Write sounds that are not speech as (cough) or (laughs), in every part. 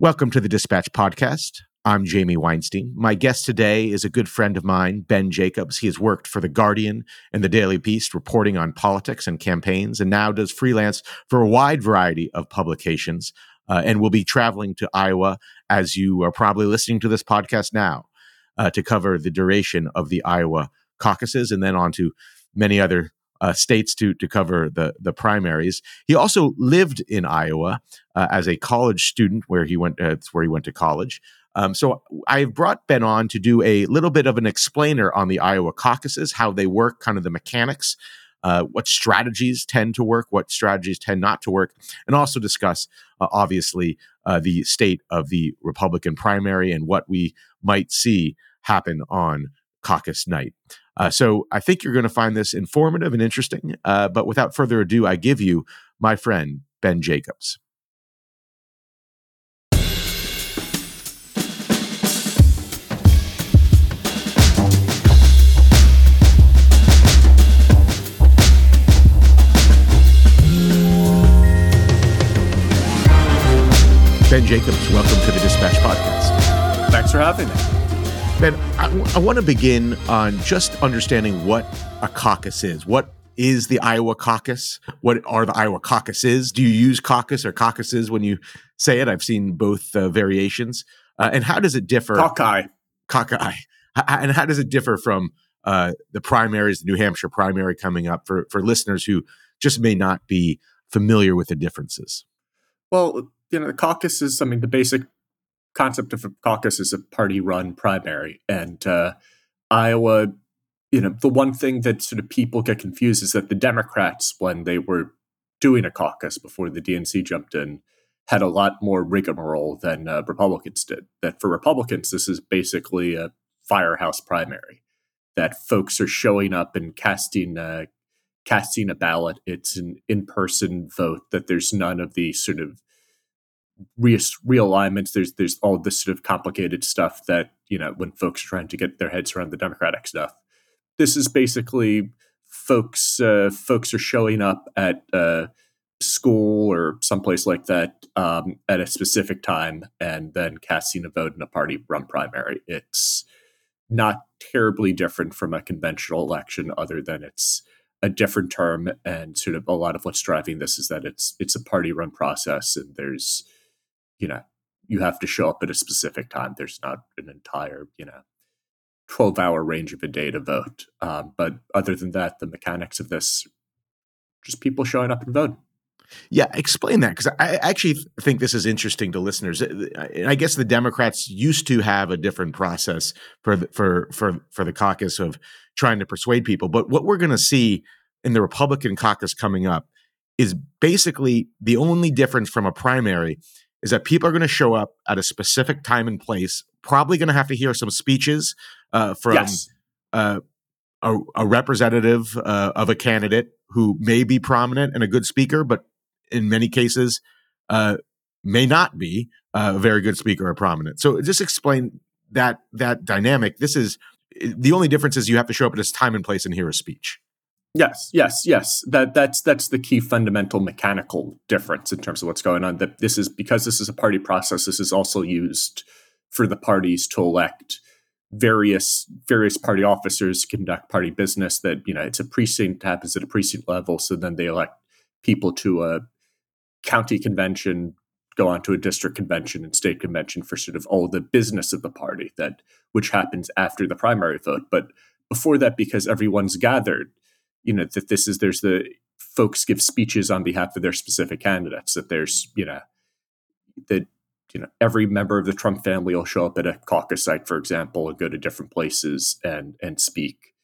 Welcome to the Dispatch Podcast. I'm Jamie Weinstein. My guest today is a good friend of mine, Ben Jacobs. He has worked for The Guardian and The Daily Beast, reporting on politics and campaigns, and now does freelance for a wide variety of publications uh, and will be traveling to Iowa as you are probably listening to this podcast now uh, to cover the duration of the Iowa caucuses and then on to many other uh, states to to cover the the primaries. He also lived in Iowa uh, as a college student, where he went. Uh, where he went to college. Um, so I've brought Ben on to do a little bit of an explainer on the Iowa caucuses, how they work, kind of the mechanics, uh, what strategies tend to work, what strategies tend not to work, and also discuss, uh, obviously, uh, the state of the Republican primary and what we might see happen on caucus night. Uh, so I think you're going to find this informative and interesting. Uh, but without further ado, I give you my friend, Ben Jacobs. Ben Jacobs, welcome to the Dispatch Podcast. Thanks for having me. Ben, I, I want to begin on just understanding what a caucus is. What is the Iowa caucus? What are the Iowa caucuses? Do you use caucus or caucuses when you say it? I've seen both uh, variations. Uh, and how does it differ? Cockeye. Cockeye. And how does it differ from uh, the primaries, the New Hampshire primary coming up for, for listeners who just may not be familiar with the differences? Well, you know, the caucus is, I mean, the basic concept of a caucus is a party run primary. And uh, Iowa, you know, the one thing that sort of people get confused is that the Democrats, when they were doing a caucus before the DNC jumped in, had a lot more rigmarole than uh, Republicans did. That for Republicans, this is basically a firehouse primary. That folks are showing up and casting uh, casting a ballot. It's an in person vote. That there's none of the sort of re- realignments. There's there's all this sort of complicated stuff that you know when folks are trying to get their heads around the democratic stuff. This is basically folks uh, folks are showing up at uh, school or someplace like that um, at a specific time and then casting a vote in a party run primary. It's not terribly different from a conventional election, other than it's a different term and sort of a lot of what's driving this is that it's it's a party run process and there's you know, you have to show up at a specific time. There's not an entire, you know, 12 hour range of a day to vote. Um, but other than that, the mechanics of this, just people showing up and voting. Yeah, explain that because I actually think this is interesting to listeners. I guess the Democrats used to have a different process for the, for for for the caucus of trying to persuade people, but what we're going to see in the Republican caucus coming up is basically the only difference from a primary is that people are going to show up at a specific time and place, probably going to have to hear some speeches uh, from yes. uh, a, a, representative uh, of a candidate who may be prominent and a good speaker, but in many cases uh, may not be a very good speaker or prominent. So just explain that that dynamic. This is the only difference is you have to show up at this time and place and hear a speech. Yes, yes, yes. That that's that's the key fundamental mechanical difference in terms of what's going on. That this is because this is a party process. This is also used for the parties to elect various various party officers conduct party business. That you know it's a precinct happens at a precinct level. So then they elect people to a county convention, go on to a district convention and state convention for sort of all the business of the party that which happens after the primary vote. But before that, because everyone's gathered you know that this is there's the folks give speeches on behalf of their specific candidates that there's you know that you know every member of the Trump family will show up at a caucus site for example and go to different places and and speak.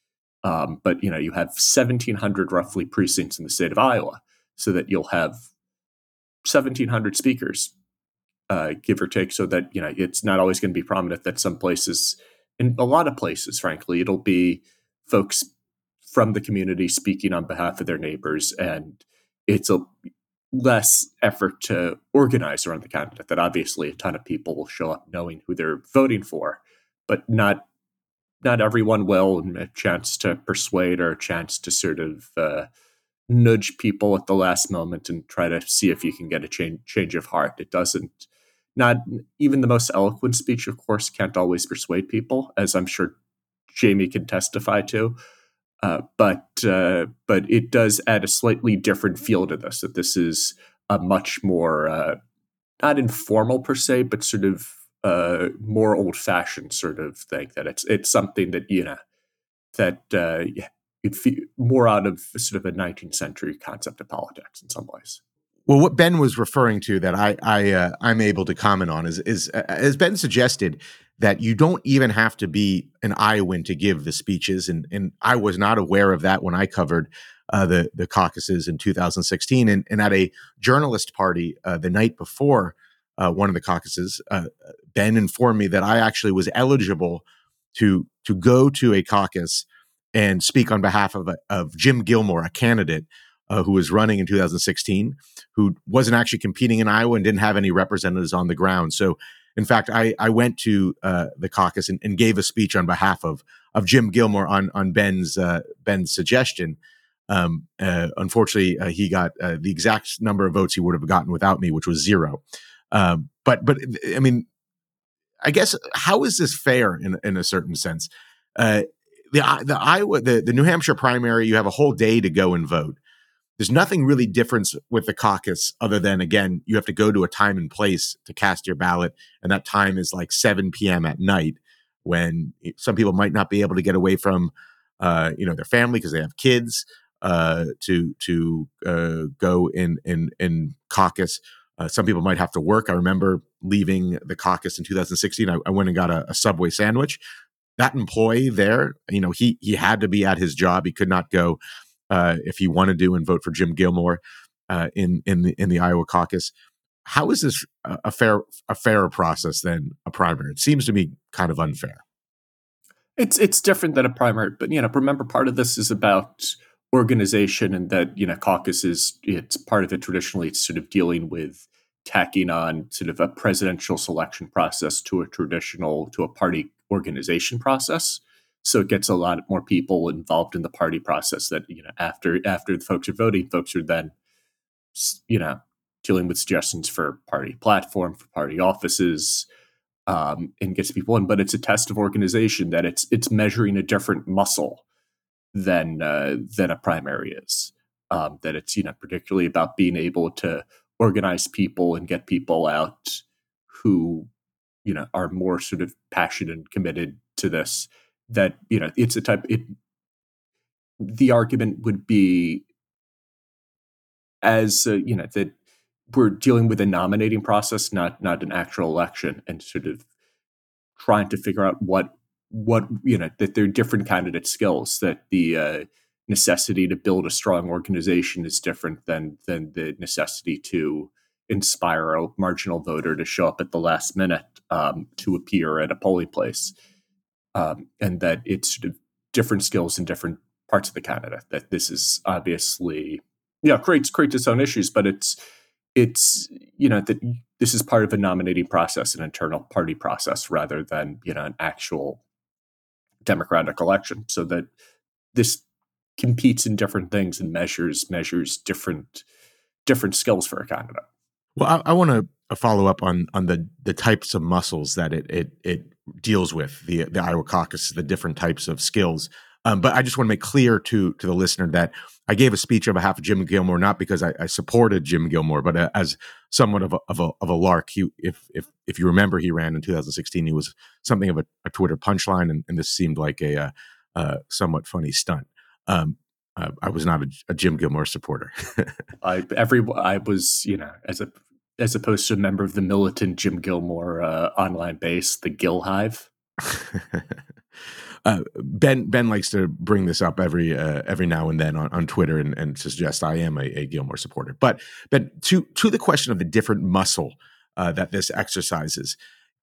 Um, but you know you have 1700 roughly precincts in the state of Iowa so that you'll have 1700 speakers uh, give or take so that you know it's not always going to be prominent that some places in a lot of places frankly it'll be folks from the community speaking on behalf of their neighbors and it's a less effort to organize around the candidate that obviously a ton of people will show up knowing who they're voting for but not not everyone will and a chance to persuade or a chance to sort of uh, nudge people at the last moment and try to see if you can get a change change of heart it doesn't not even the most eloquent speech, of course, can't always persuade people, as I'm sure Jamie can testify to. Uh, but uh, but it does add a slightly different feel to this. That this is a much more uh, not informal per se, but sort of uh, more old fashioned sort of thing. That it's it's something that you know that uh, it feel more out of sort of a 19th century concept of politics in some ways. Well, what Ben was referring to that I I I'm able to comment on is is as Ben suggested that you don't even have to be an Iowan to give the speeches, and and I was not aware of that when I covered uh, the the caucuses in 2016, and and at a journalist party uh, the night before uh, one of the caucuses, uh, Ben informed me that I actually was eligible to to go to a caucus and speak on behalf of a, of Jim Gilmore, a candidate uh, who was running in 2016, who wasn't actually competing in Iowa and didn't have any representatives on the ground. So, in fact, I, I went to uh, the caucus and, and, gave a speech on behalf of of Jim Gilmore on on Ben's uh, Ben's suggestion. Um, uh, unfortunately, uh, he got uh, the exact number of votes he would have gotten without me, which was zero. Um, but but I mean, I guess how is this fair in in a certain sense? the the Iowa the, the New Hampshire primary, you have a whole day to go and vote there's nothing really different with the caucus other than again you have to go to a time and place to cast your ballot and that time is like 7 p.m at night when some people might not be able to get away from uh, you know their family because they have kids uh, to to uh, go in in in caucus. Uh, some people might have to work. I remember leaving the caucus in 2016 i, I went and got a, a subway sandwich. That employee there you know he he had to be at his job. He could not go uh, if you want to do and vote for Jim Gilmore uh, in in the in the Iowa caucus. How is this a fair a fairer process than a primary? It seems to me kind of unfair. It's it's different than a primary, but you know, remember part of this is about organization and that you know caucus is it's part of it traditionally it's sort of dealing with tacking on sort of a presidential selection process to a traditional to a party organization process so it gets a lot more people involved in the party process that you know after after the folks are voting folks are then you know dealing with suggestions for party platform for party offices um, and gets people in. But it's a test of organization that it's it's measuring a different muscle than uh, than a primary is. Um, that it's you know particularly about being able to organize people and get people out who you know are more sort of passionate and committed to this that you know it's a type it the argument would be as uh, you know that we're dealing with a nominating process not not an actual election and sort of trying to figure out what what you know that there are different candidate skills that the uh, necessity to build a strong organization is different than than the necessity to inspire a marginal voter to show up at the last minute um, to appear at a polling place um, and that it's sort of different skills in different parts of the Canada. That this is obviously, yeah, creates creates its own issues, but it's it's you know that this is part of a nominating process, an internal party process, rather than you know an actual democratic election. So that this competes in different things and measures measures different different skills for a candidate. Well, I, I want to follow up on on the the types of muscles that it it it deals with the the Iowa caucus, the different types of skills. Um, but I just want to make clear to to the listener that I gave a speech on behalf of Jim Gilmore, not because I, I supported Jim Gilmore, but uh, as somewhat of a, of a of a lark. He, if if if you remember, he ran in 2016. He was something of a, a Twitter punchline, and, and, this seemed like a uh, somewhat funny stunt. Um, uh, I was not a, a Jim Gilmore supporter. (laughs) I every I was you know as a as opposed to a member of the militant Jim Gilmore uh, online base, the Gill Hive. (laughs) uh, ben Ben likes to bring this up every uh, every now and then on, on Twitter and, and suggest I am a, a, Gilmore supporter. But Ben, to to the question of the different muscle uh, that this exercises,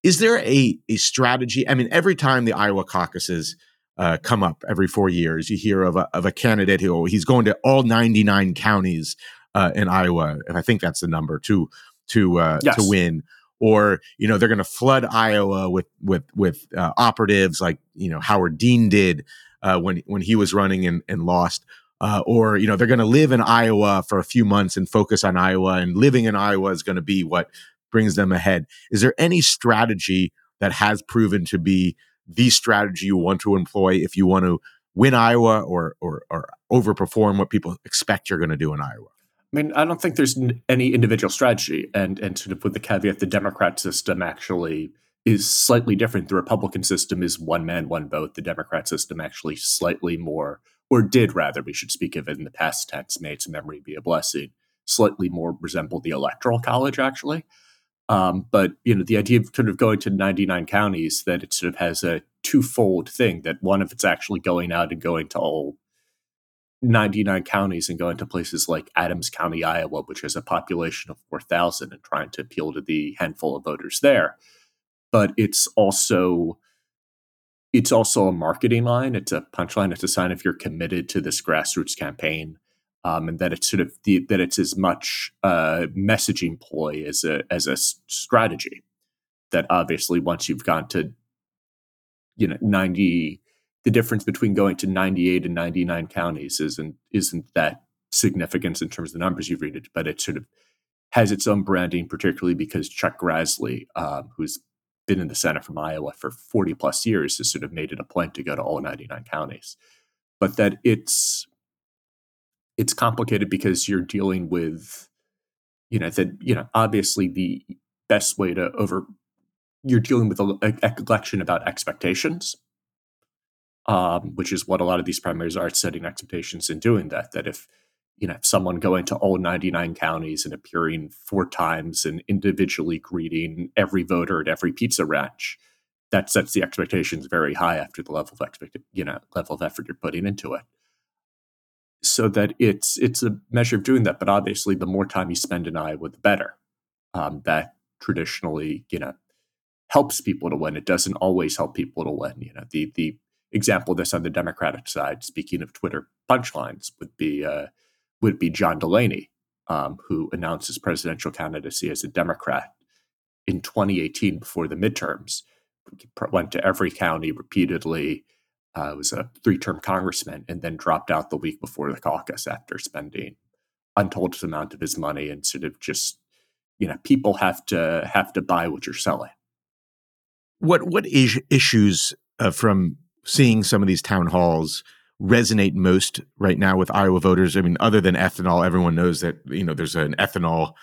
is there a a strategy? I mean, every time the Iowa caucuses uh, come up every four years, you hear of a of a candidate who he's going to all ninety nine counties uh, in Iowa, and I think that's the number to to uh, yes. to win or you know they're going to flood Iowa with with with uh, operatives like you know Howard Dean did uh, when when he was running and, and lost, uh, or you know they're going to live in Iowa for a few months and focus on Iowa, and living in Iowa is going to be what brings them ahead. Is there any strategy that has proven to be the strategy you want to employ if you want to win Iowa or or, or overperform what people expect you're going to do in Iowa? I mean, I don't think there's any individual strategy, and and sort of with the caveat, the Democrat system actually is slightly different. The Republican system is one man, one vote. The Democrat system actually slightly more, or did rather, we should speak of it in the past tense, may its memory be a blessing, slightly more resemble the Electoral College, actually. Um, but you know, the idea of sort of going to 99 counties, that it sort of has a twofold thing. That one, if it's actually going out and going to all 99 counties and going to places like Adams County, Iowa, which has a population of 4,000, and trying to appeal to the handful of voters there. But it's also it's also a marketing line. It's a punchline. It's a sign if you're committed to this grassroots campaign, um, and that it's sort of the, that it's as much a messaging ploy as a as a strategy. That obviously, once you've gone to you know 90 the difference between going to 98 and 99 counties isn't isn't that significant in terms of the numbers you've read it, but it sort of has its own branding, particularly because Chuck Grassley, um, who's been in the Senate from Iowa for 40 plus years, has sort of made it a point to go to all 99 counties. But that it's it's complicated because you're dealing with, you know, that you know, obviously the best way to over you're dealing with a, a election about expectations um, which is what a lot of these primaries are setting expectations and doing that. That if you know if someone going to all 99 counties and appearing four times and individually greeting every voter at every pizza ranch, that sets the expectations very high after the level of expect you know level of effort you're putting into it. So that it's it's a measure of doing that, but obviously the more time you spend in Iowa, the better. Um, that traditionally, you know, helps people to win. It doesn't always help people to win. You know, the the example this on the Democratic side, speaking of Twitter punchlines, would be uh, would be John Delaney, um, who announced his presidential candidacy as a Democrat in 2018 before the midterms. Went to every county repeatedly. Uh, was a three-term congressman, and then dropped out the week before the caucus after spending untold amount of his money and sort of just you know people have to have to buy what you're selling. What what is, issues uh, from seeing some of these town halls resonate most right now with Iowa voters? I mean, other than ethanol, everyone knows that you know there's an ethanol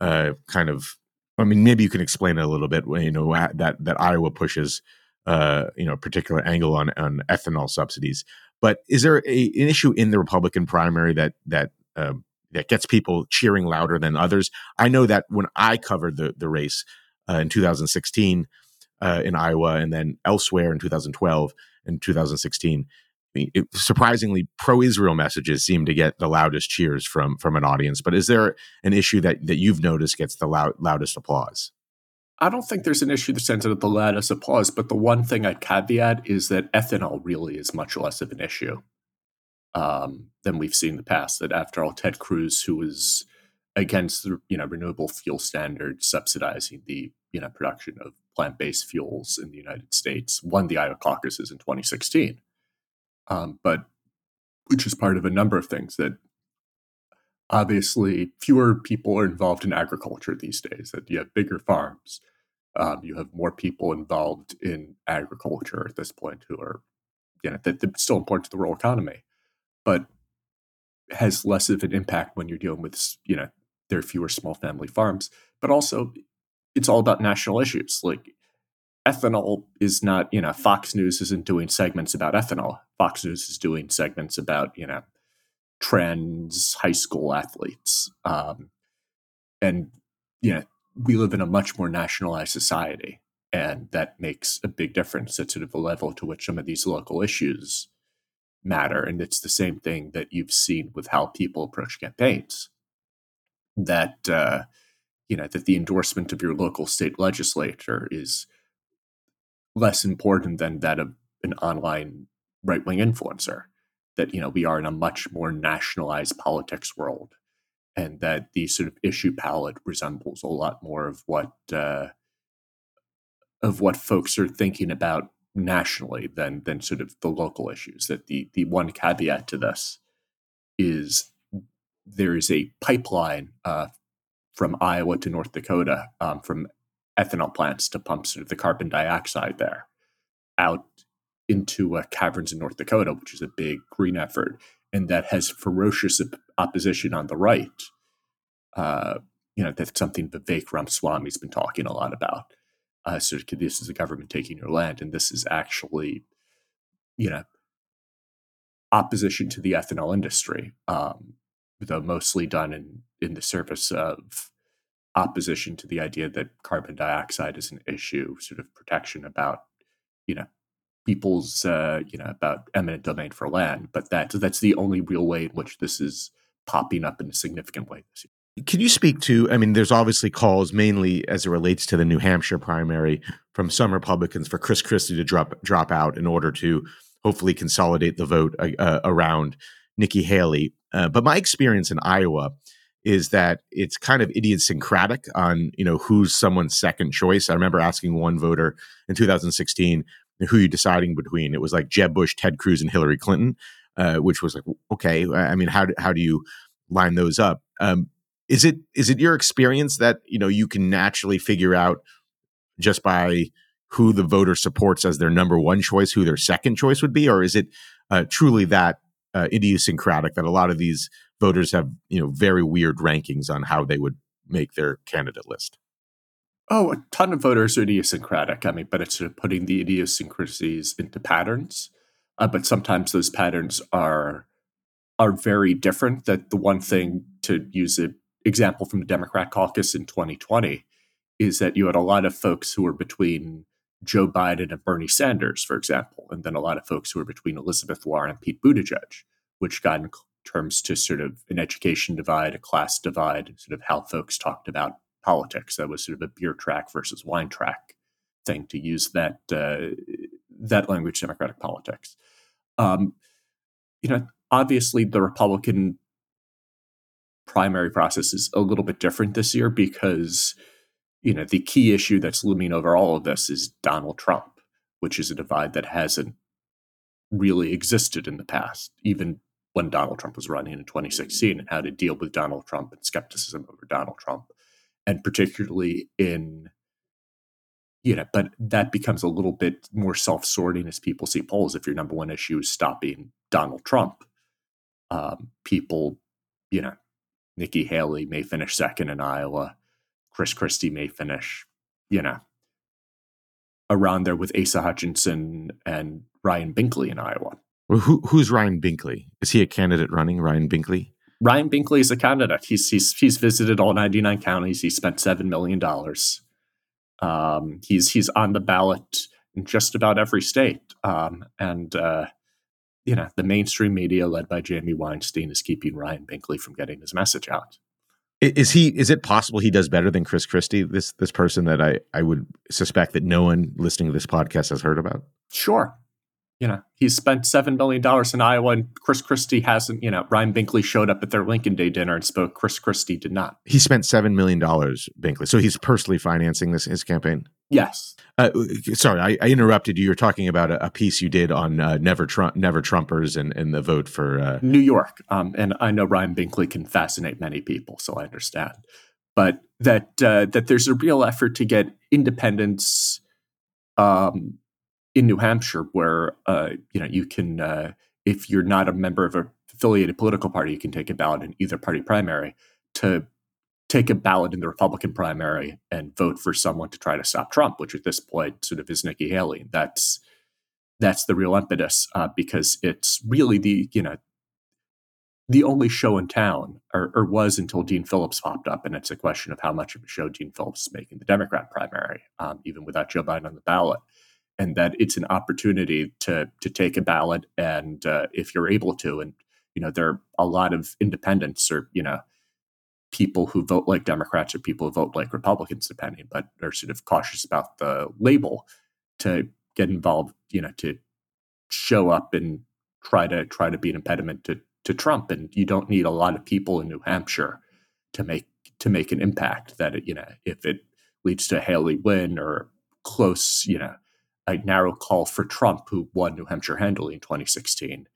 uh, kind of. I mean, maybe you can explain it a little bit. You know that that Iowa pushes uh, you know a particular angle on on ethanol subsidies. But is there a, an issue in the Republican primary that that uh, that gets people cheering louder than others? I know that when I covered the the race uh, in 2016 uh, in Iowa and then elsewhere in 2012 in 2016. It, surprisingly, pro-Israel messages seem to get the loudest cheers from from an audience. But is there an issue that that you've noticed gets the loud, loudest applause? I don't think there's an issue that sends it the loudest applause. But the one thing I'd caveat is that ethanol really is much less of an issue um, than we've seen in the past. That after all, Ted Cruz, who was against the you know renewable fuel standards, subsidizing the you know production of plant based fuels in the United States, won the Iowa caucuses in 2016. Um, but which is part of a number of things that obviously fewer people are involved in agriculture these days, that you have bigger farms. Um, you have more people involved in agriculture at this point who are, you know, that, that's still important to the rural economy, but has less of an impact when you're dealing with, you know, there are fewer small family farms. But also, it's all about national issues. Like ethanol is not, you know, Fox News isn't doing segments about ethanol. Fox News is doing segments about, you know, trends, high school athletes. Um, and, you know, we live in a much more nationalized society. And that makes a big difference at sort of the level to which some of these local issues matter. And it's the same thing that you've seen with how people approach campaigns. That, uh, you know that the endorsement of your local state legislature is less important than that of an online right wing influencer. That you know we are in a much more nationalized politics world, and that the sort of issue palette resembles a lot more of what uh, of what folks are thinking about nationally than than sort of the local issues. That the the one caveat to this is there is a pipeline uh, from Iowa to North Dakota, um, from ethanol plants to pump sort of the carbon dioxide there out into uh, caverns in North Dakota, which is a big green effort, and that has ferocious opposition on the right. Uh, you know, that's something Vivek Ramaswamy's been talking a lot about. Uh, so this is the government taking your land, and this is actually, you know, opposition to the ethanol industry, um, though mostly done in in the service of opposition to the idea that carbon dioxide is an issue, sort of protection about, you know, people's, uh, you know, about eminent domain for land. But that that's the only real way in which this is popping up in a significant way. Can you speak to? I mean, there's obviously calls, mainly as it relates to the New Hampshire primary, from some Republicans for Chris Christie to drop drop out in order to hopefully consolidate the vote uh, uh around Nikki Haley. Uh, but my experience in Iowa is that it's kind of idiosyncratic on you know who's someone's second choice. I remember asking one voter in 2016 who you deciding between. It was like Jeb Bush, Ted Cruz, and Hillary Clinton, uh, which was like okay. I mean, how do, how do you line those up? Um, is it is it your experience that you know you can naturally figure out just by who the voter supports as their number one choice, who their second choice would be, or is it uh, truly that uh, idiosyncratic that a lot of these voters have you know very weird rankings on how they would make their candidate list? Oh, a ton of voters are idiosyncratic. I mean, but it's sort of putting the idiosyncrasies into patterns. Uh, but sometimes those patterns are are very different. That the one thing to use an example from the Democrat caucus in 2020 is that you had a lot of folks who were between Joe Biden and Bernie Sanders, for example, and then a lot of folks who were between Elizabeth Warren and Pete Buttigieg, which got in terms to sort of an education divide, a class divide, sort of how folks talked about politics. That was sort of a beer track versus wine track thing to use that uh, that language, democratic politics. Um, you know, obviously the Republican primary process is a little bit different this year because you know, the key issue that's looming over all of this is Donald Trump, which is a divide that hasn't really existed in the past, even when Donald Trump was running in 2016, and how to deal with Donald Trump and skepticism over Donald Trump, and particularly in you know, but that becomes a little bit more self-sorting as people see polls. If your number one issue is stopping Donald Trump, um, people, you know, Nikki Haley may finish second in Iowa. Chris Christie may finish, you know, around there with Asa Hutchinson and Ryan Binkley in Iowa. Well, who, who's Ryan Binkley? Is he a candidate running? Ryan Binkley. Ryan Binkley is a candidate. He's he's he's visited all 99 counties. He spent seven million dollars. Um, he's he's on the ballot in just about every state. Um, and uh, you know, the mainstream media, led by Jamie Weinstein, is keeping Ryan Binkley from getting his message out. Is he? Is it possible he does better than Chris Christie? This this person that I I would suspect that no one listening to this podcast has heard about. Sure, you know he's spent seven million dollars in Iowa, and Chris Christie hasn't. You know Ryan Binkley showed up at their Lincoln Day dinner and spoke. Chris Christie did not. He spent seven million dollars, Binkley. So he's personally financing this his campaign. Yes. Uh, sorry, I, I, interrupted you. You're talking about a, a piece you did on uh, never Trump, never Trumpers, and, and the vote for uh... New York. Um, and I know Ryan Binkley can fascinate many people, so I understand. But that uh, that there's a real effort to get independents um, in New Hampshire, where uh, you know you can, uh, if you're not a member of a affiliated political party, you can take a ballot in either party primary to take a ballot in the Republican primary and vote for someone to try to stop Trump, which at this point sort of is Nikki Haley. That's that's the real impetus uh, because it's really the you know the only show in town, or, or, was until Dean Phillips popped up, and it's a question of how much of a show Dean Phillips is making the Democrat primary, um, even without Joe Biden on the ballot, and that it's an opportunity to to take a ballot, and uh, if you're able to, and you know there are a lot of independents or you know people who vote like Democrats or people who vote like Republicans, depending, but are sort of cautious about the label to get involved, you know, to show up and try to try to be an impediment to to Trump. And you don't need a lot of people in New Hampshire to make to make an impact. That it, you know, if it leads to a Haley win or close, you know, a narrow call for Trump, who won New Hampshire handily in 2016,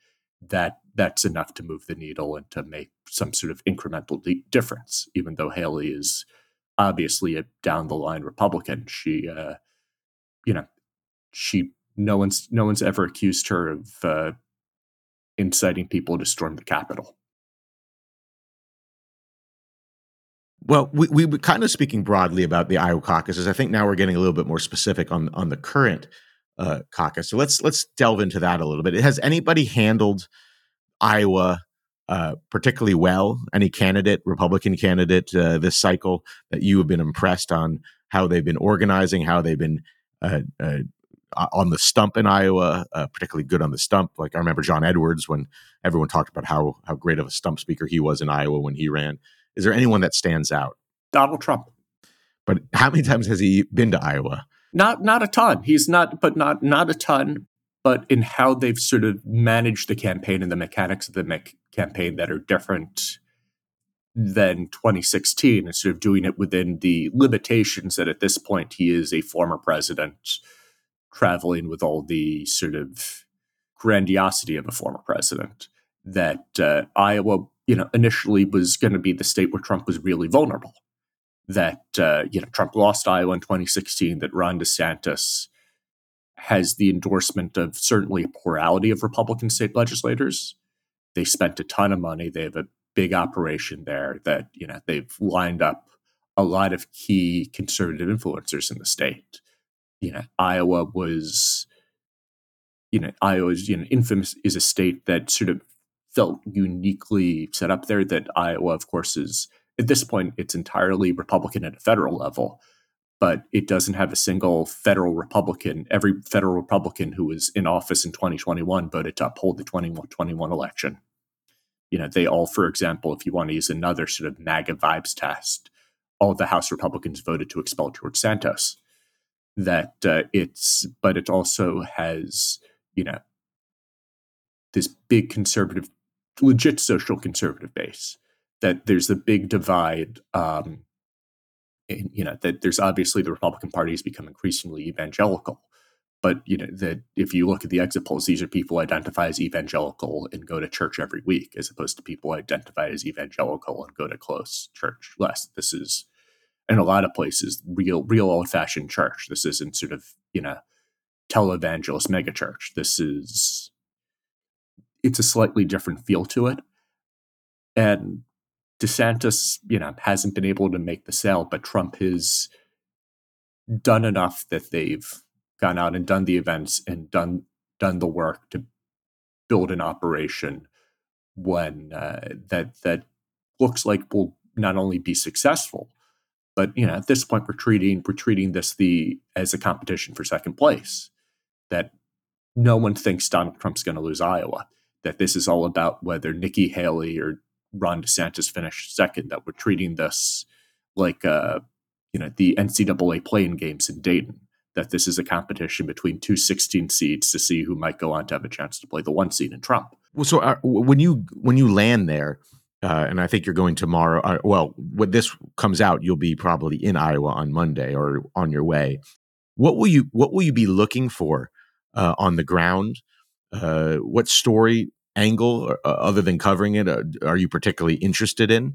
that that's enough to move the needle and to make some sort of incremental de- difference, even though Haley is obviously a down the line Republican. She, uh, you know, she no one's no one's ever accused her of uh, inciting people to storm the Capitol. Well, we, we were kind of speaking broadly about the Iowa caucuses. I think now we're getting a little bit more specific on on the current uh, caucus. So let's let's delve into that a little bit. Has anybody handled Iowa uh, particularly well? Any candidate, Republican candidate, uh, this cycle that you have been impressed on how they've been organizing, how they've been uh, uh, on the stump in Iowa, uh, particularly good on the stump. Like I remember John Edwards when everyone talked about how how great of a stump speaker he was in Iowa when he ran. Is there anyone that stands out? Donald Trump. But how many times has he been to Iowa? Not not a ton. He's not, but not not a ton. But in how they've sort of managed the campaign and the mechanics of the me- campaign that are different than 2016, and sort of doing it within the limitations that at this point he is a former president, traveling with all the sort of grandiosity of a former president. That uh, Iowa, you know, initially was going to be the state where Trump was really vulnerable that uh, you know Trump lost Iowa in 2016, that Ron DeSantis has the endorsement of certainly a plurality of Republican state legislators. They spent a ton of money. They have a big operation there that you know they've lined up a lot of key conservative influencers in the state. You know, Iowa was, you know, Iowa is you know infamous is a state that sort of felt uniquely set up there. That Iowa, of course, is at this point, it's entirely Republican at a federal level, but it doesn't have a single federal Republican. Every federal Republican who was in office in 2021 voted to uphold the 2021 election. You know, they all, for example, if you want to use another sort of MAGA vibes test, all the House Republicans voted to expel George Santos. That uh, it's, but it also has, you know, this big conservative, legit social conservative base that there's a big divide. Um, in, you know that there's obviously the Republican Party has become increasingly evangelical, but you know that if you look at the exit polls, these are people who identify as evangelical and go to church every week, as opposed to people who identify as evangelical and go to close church less. This is in a lot of places real, real old fashioned church. This isn't sort of you know televangelist megachurch. This is it's a slightly different feel to it, and DeSantis, you know, hasn't been able to make the sale, but Trump has done enough that they've gone out and done the events and done done the work to build an operation when uh, that that looks like will not only be successful, but you know at this point we're treating we're treating this the as a competition for second place. That no one thinks Donald Trump's going to lose Iowa. That this is all about whether Nikki Haley or Ron DeSantis finished second, that we're treating this like uh, you know the NCAA playing games in Dayton. That this is a competition between two 16 seeds to see who might go on to have a chance to play the one seed in Trump. Well, so uh, when you when you land there, uh, and I think you're going tomorrow. Uh, well, when this comes out, you'll be probably in Iowa on Monday or on your way. What will you What will you be looking for uh, on the ground? Uh, what story angle uh, other than covering it uh, are you particularly interested in?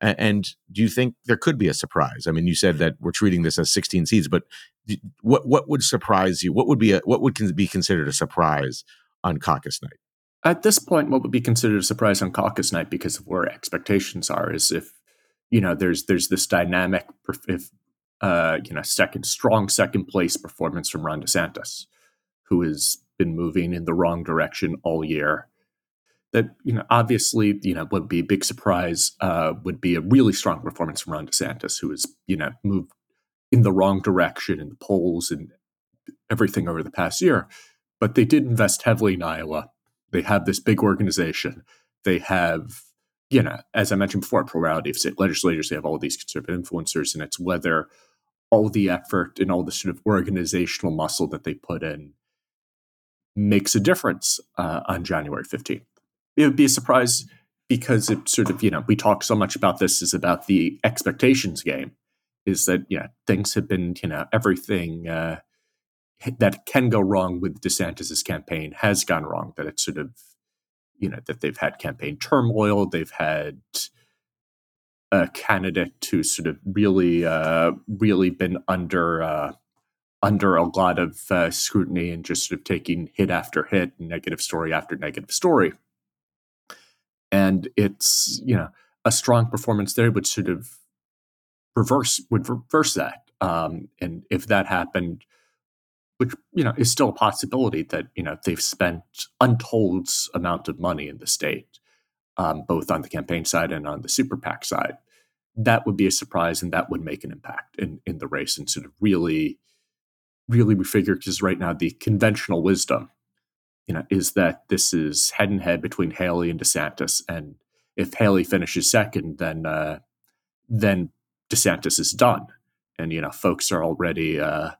And do you think there could be a surprise? I mean, you said that we're treating this as 16 seeds, but what what would surprise you? What would be a, what would be considered a surprise on caucus night? At this point, what would be considered a surprise on caucus night because of where expectations are is if you know there's there's this dynamic if uh, you know second strong second place performance from Ron DeSantis, who has been moving in the wrong direction all year that you know obviously you know would be a big surprise uh, would be a really strong performance from Ron DeSantis, who has you know moved in the wrong direction in the polls and everything over the past year. But they did invest heavily in Iowa. They have this big organization. They have you know as I mentioned before, plurality of state legislators. They have all these conservative influencers, and it's whether all the effort and all the sort of organizational muscle that they put in makes a difference uh, on January 15th it would be a surprise because it sort of you know we talk so much about this is about the expectations game is that know things have been you know everything uh, that can go wrong with DeSantis's campaign has gone wrong that it's sort of you know that they've had campaign turmoil, they've had a candidate who sort of really, uh, really been under uh, under a lot of uh, scrutiny and just sort of taking hit after hit, negative story after negative story. And it's you know a strong performance there would sort of reverse would reverse that. Um, and if that happened, which you know is still a possibility that you know they've spent untold amount of money in the state, um, both on the campaign side and on the super PAC side. That would be a surprise, and that would make an impact in in the race, and sort of really, really we figure because right now the conventional wisdom, you know, is that this is head and head between Haley and DeSantis, and if Haley finishes second, then uh, then DeSantis is done, and you know, folks are already. Uh,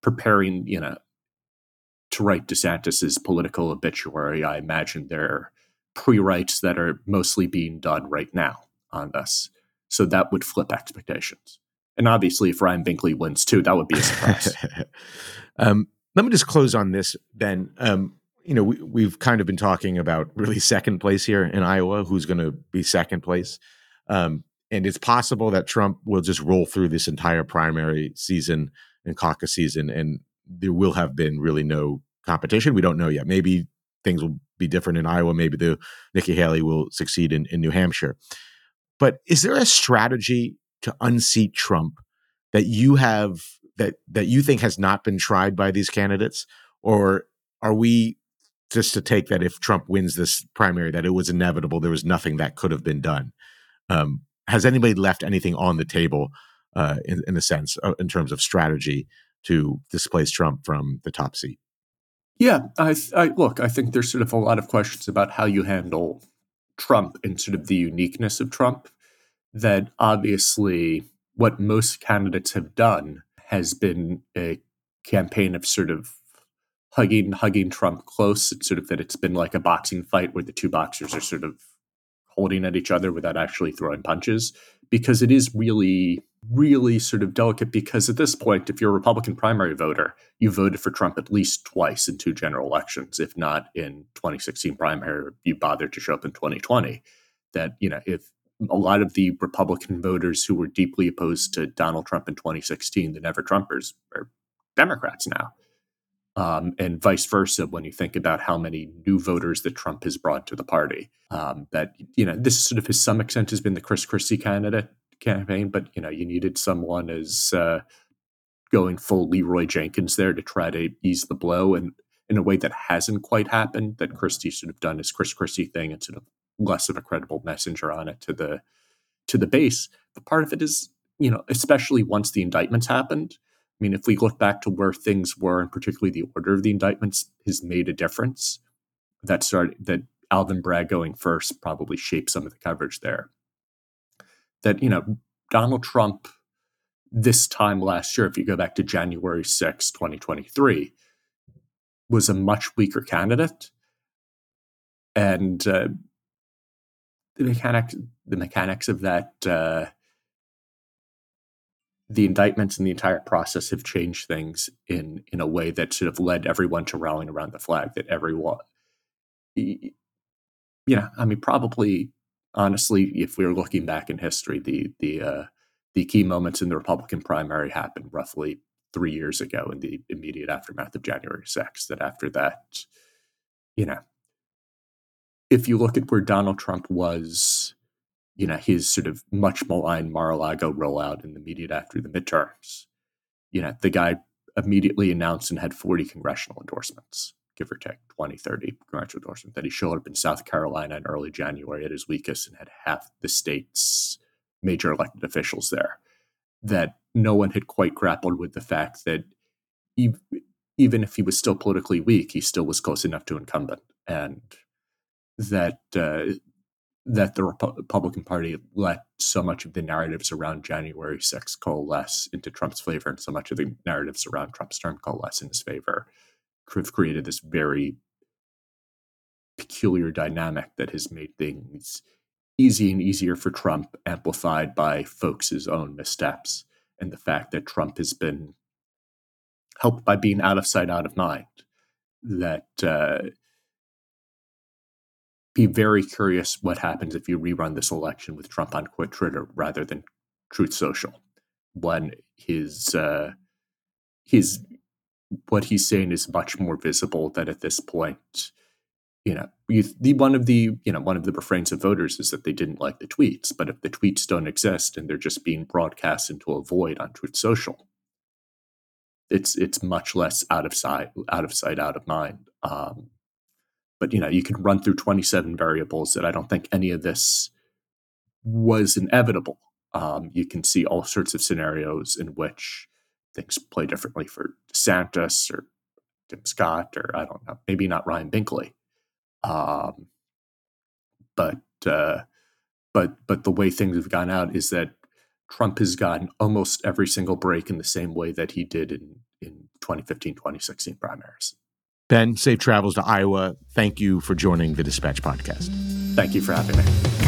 preparing, you know, to write DeSantis's political obituary. I imagine there are pre-writes that are mostly being done right now on this. So that would flip expectations. And obviously, if Ryan Binkley wins too, that would be a surprise. (laughs) um, let me just close on this then. Um, you know, we, we've kind of been talking about really second place here in Iowa. Who's going to be second place? Um, and it's possible that Trump will just roll through this entire primary season and caucus season, and there will have been really no competition. We don't know yet. Maybe things will be different in Iowa. Maybe the Nikki Haley will succeed in, in New Hampshire. But is there a strategy to unseat Trump that you have that that you think has not been tried by these candidates, or are we just to take that if Trump wins this primary that it was inevitable, there was nothing that could have been done? Um, has anybody left anything on the table uh, in, in a sense, uh, in terms of strategy to displace Trump from the top seat? Yeah, I, I look. I think there's sort of a lot of questions about how you handle Trump and sort of the uniqueness of Trump. That obviously, what most candidates have done has been a campaign of sort of hugging hugging Trump close. It's sort of that it's been like a boxing fight where the two boxers are sort of holding at each other without actually throwing punches because it is really really sort of delicate because at this point, if you're a Republican primary voter, you voted for Trump at least twice in two general elections, if not in 2016 primary, you bothered to show up in 2020. That, you know, if a lot of the Republican voters who were deeply opposed to Donald Trump in 2016, the never Trumpers, are Democrats now. Um, and vice versa when you think about how many new voters that Trump has brought to the party. Um, that, you know, this sort of, to some extent, has been the Chris Christie candidate campaign, but you know, you needed someone as uh, going full Leeroy Jenkins there to try to ease the blow, and in a way that hasn't quite happened. That Christie should have done his Chris Christie thing and sort of less of a credible messenger on it to the to the base. But part of it is, you know, especially once the indictments happened. I mean, if we look back to where things were, and particularly the order of the indictments, has made a difference. That started that Alvin Bragg going first probably shaped some of the coverage there that, you know, Donald Trump this time last year, if you go back to January 6, 2023, was a much weaker candidate. And uh, the mechanics, the mechanics of that, uh, the indictments and the entire process have changed things in in a way that sort of led everyone to rallying around the flag. That everyone, you know, I mean, probably honestly, if we were looking back in history, the the uh, the key moments in the Republican primary happened roughly three years ago in the immediate aftermath of January 6th. That after that, you know, if you look at where Donald Trump was, you know, his sort of much maligned Mar-a-Lago rollout in the immediate after the midterms, you know, the guy immediately announced and had 40 congressional endorsements give or take 20, 30 congressional endorsements. that he showed up in South Carolina in early January at his weakest and had half the state's major elected officials there. That no one had quite grappled with the fact that even if he was still politically weak, he still was close enough to incumbent, and that uh, that the Republican Party let so much of the narratives around January 6th coalesce into Trump's favor, and so much of the narratives around Trump's term coalesce in his favor have created this very peculiar dynamic that has made things easy and easier for Trump, amplified by folks' own missteps and the fact that Trump has been helped by being out of sight, out of mind. That uh, be very curious what happens if you rerun this election with Trump on Quit Twitter rather than Truth Social, when his uh, his what he's saying is much more visible than at this point. You know, you, the one of the you know one of the refrains of voters is that they didn't like the tweets, but if the tweets don't exist and they're just being broadcast into a void on Truth Social, it's it's much less out of sight, out of sight, out of mind. Um, but you know, you can run through 27 variables that I don't think any of this was inevitable. Um, you can see all sorts of scenarios in which things play differently for DeSantis or Tim Scott or I don't know, maybe not Ryan Binkley. Um, but uh, but but the way things have gone out is that Trump has gotten almost every single break in the same way that he did in in 2015 2016 primaries. Ben, safe travels to Iowa. Thank you for joining the Dispatch podcast. Thank you for having me.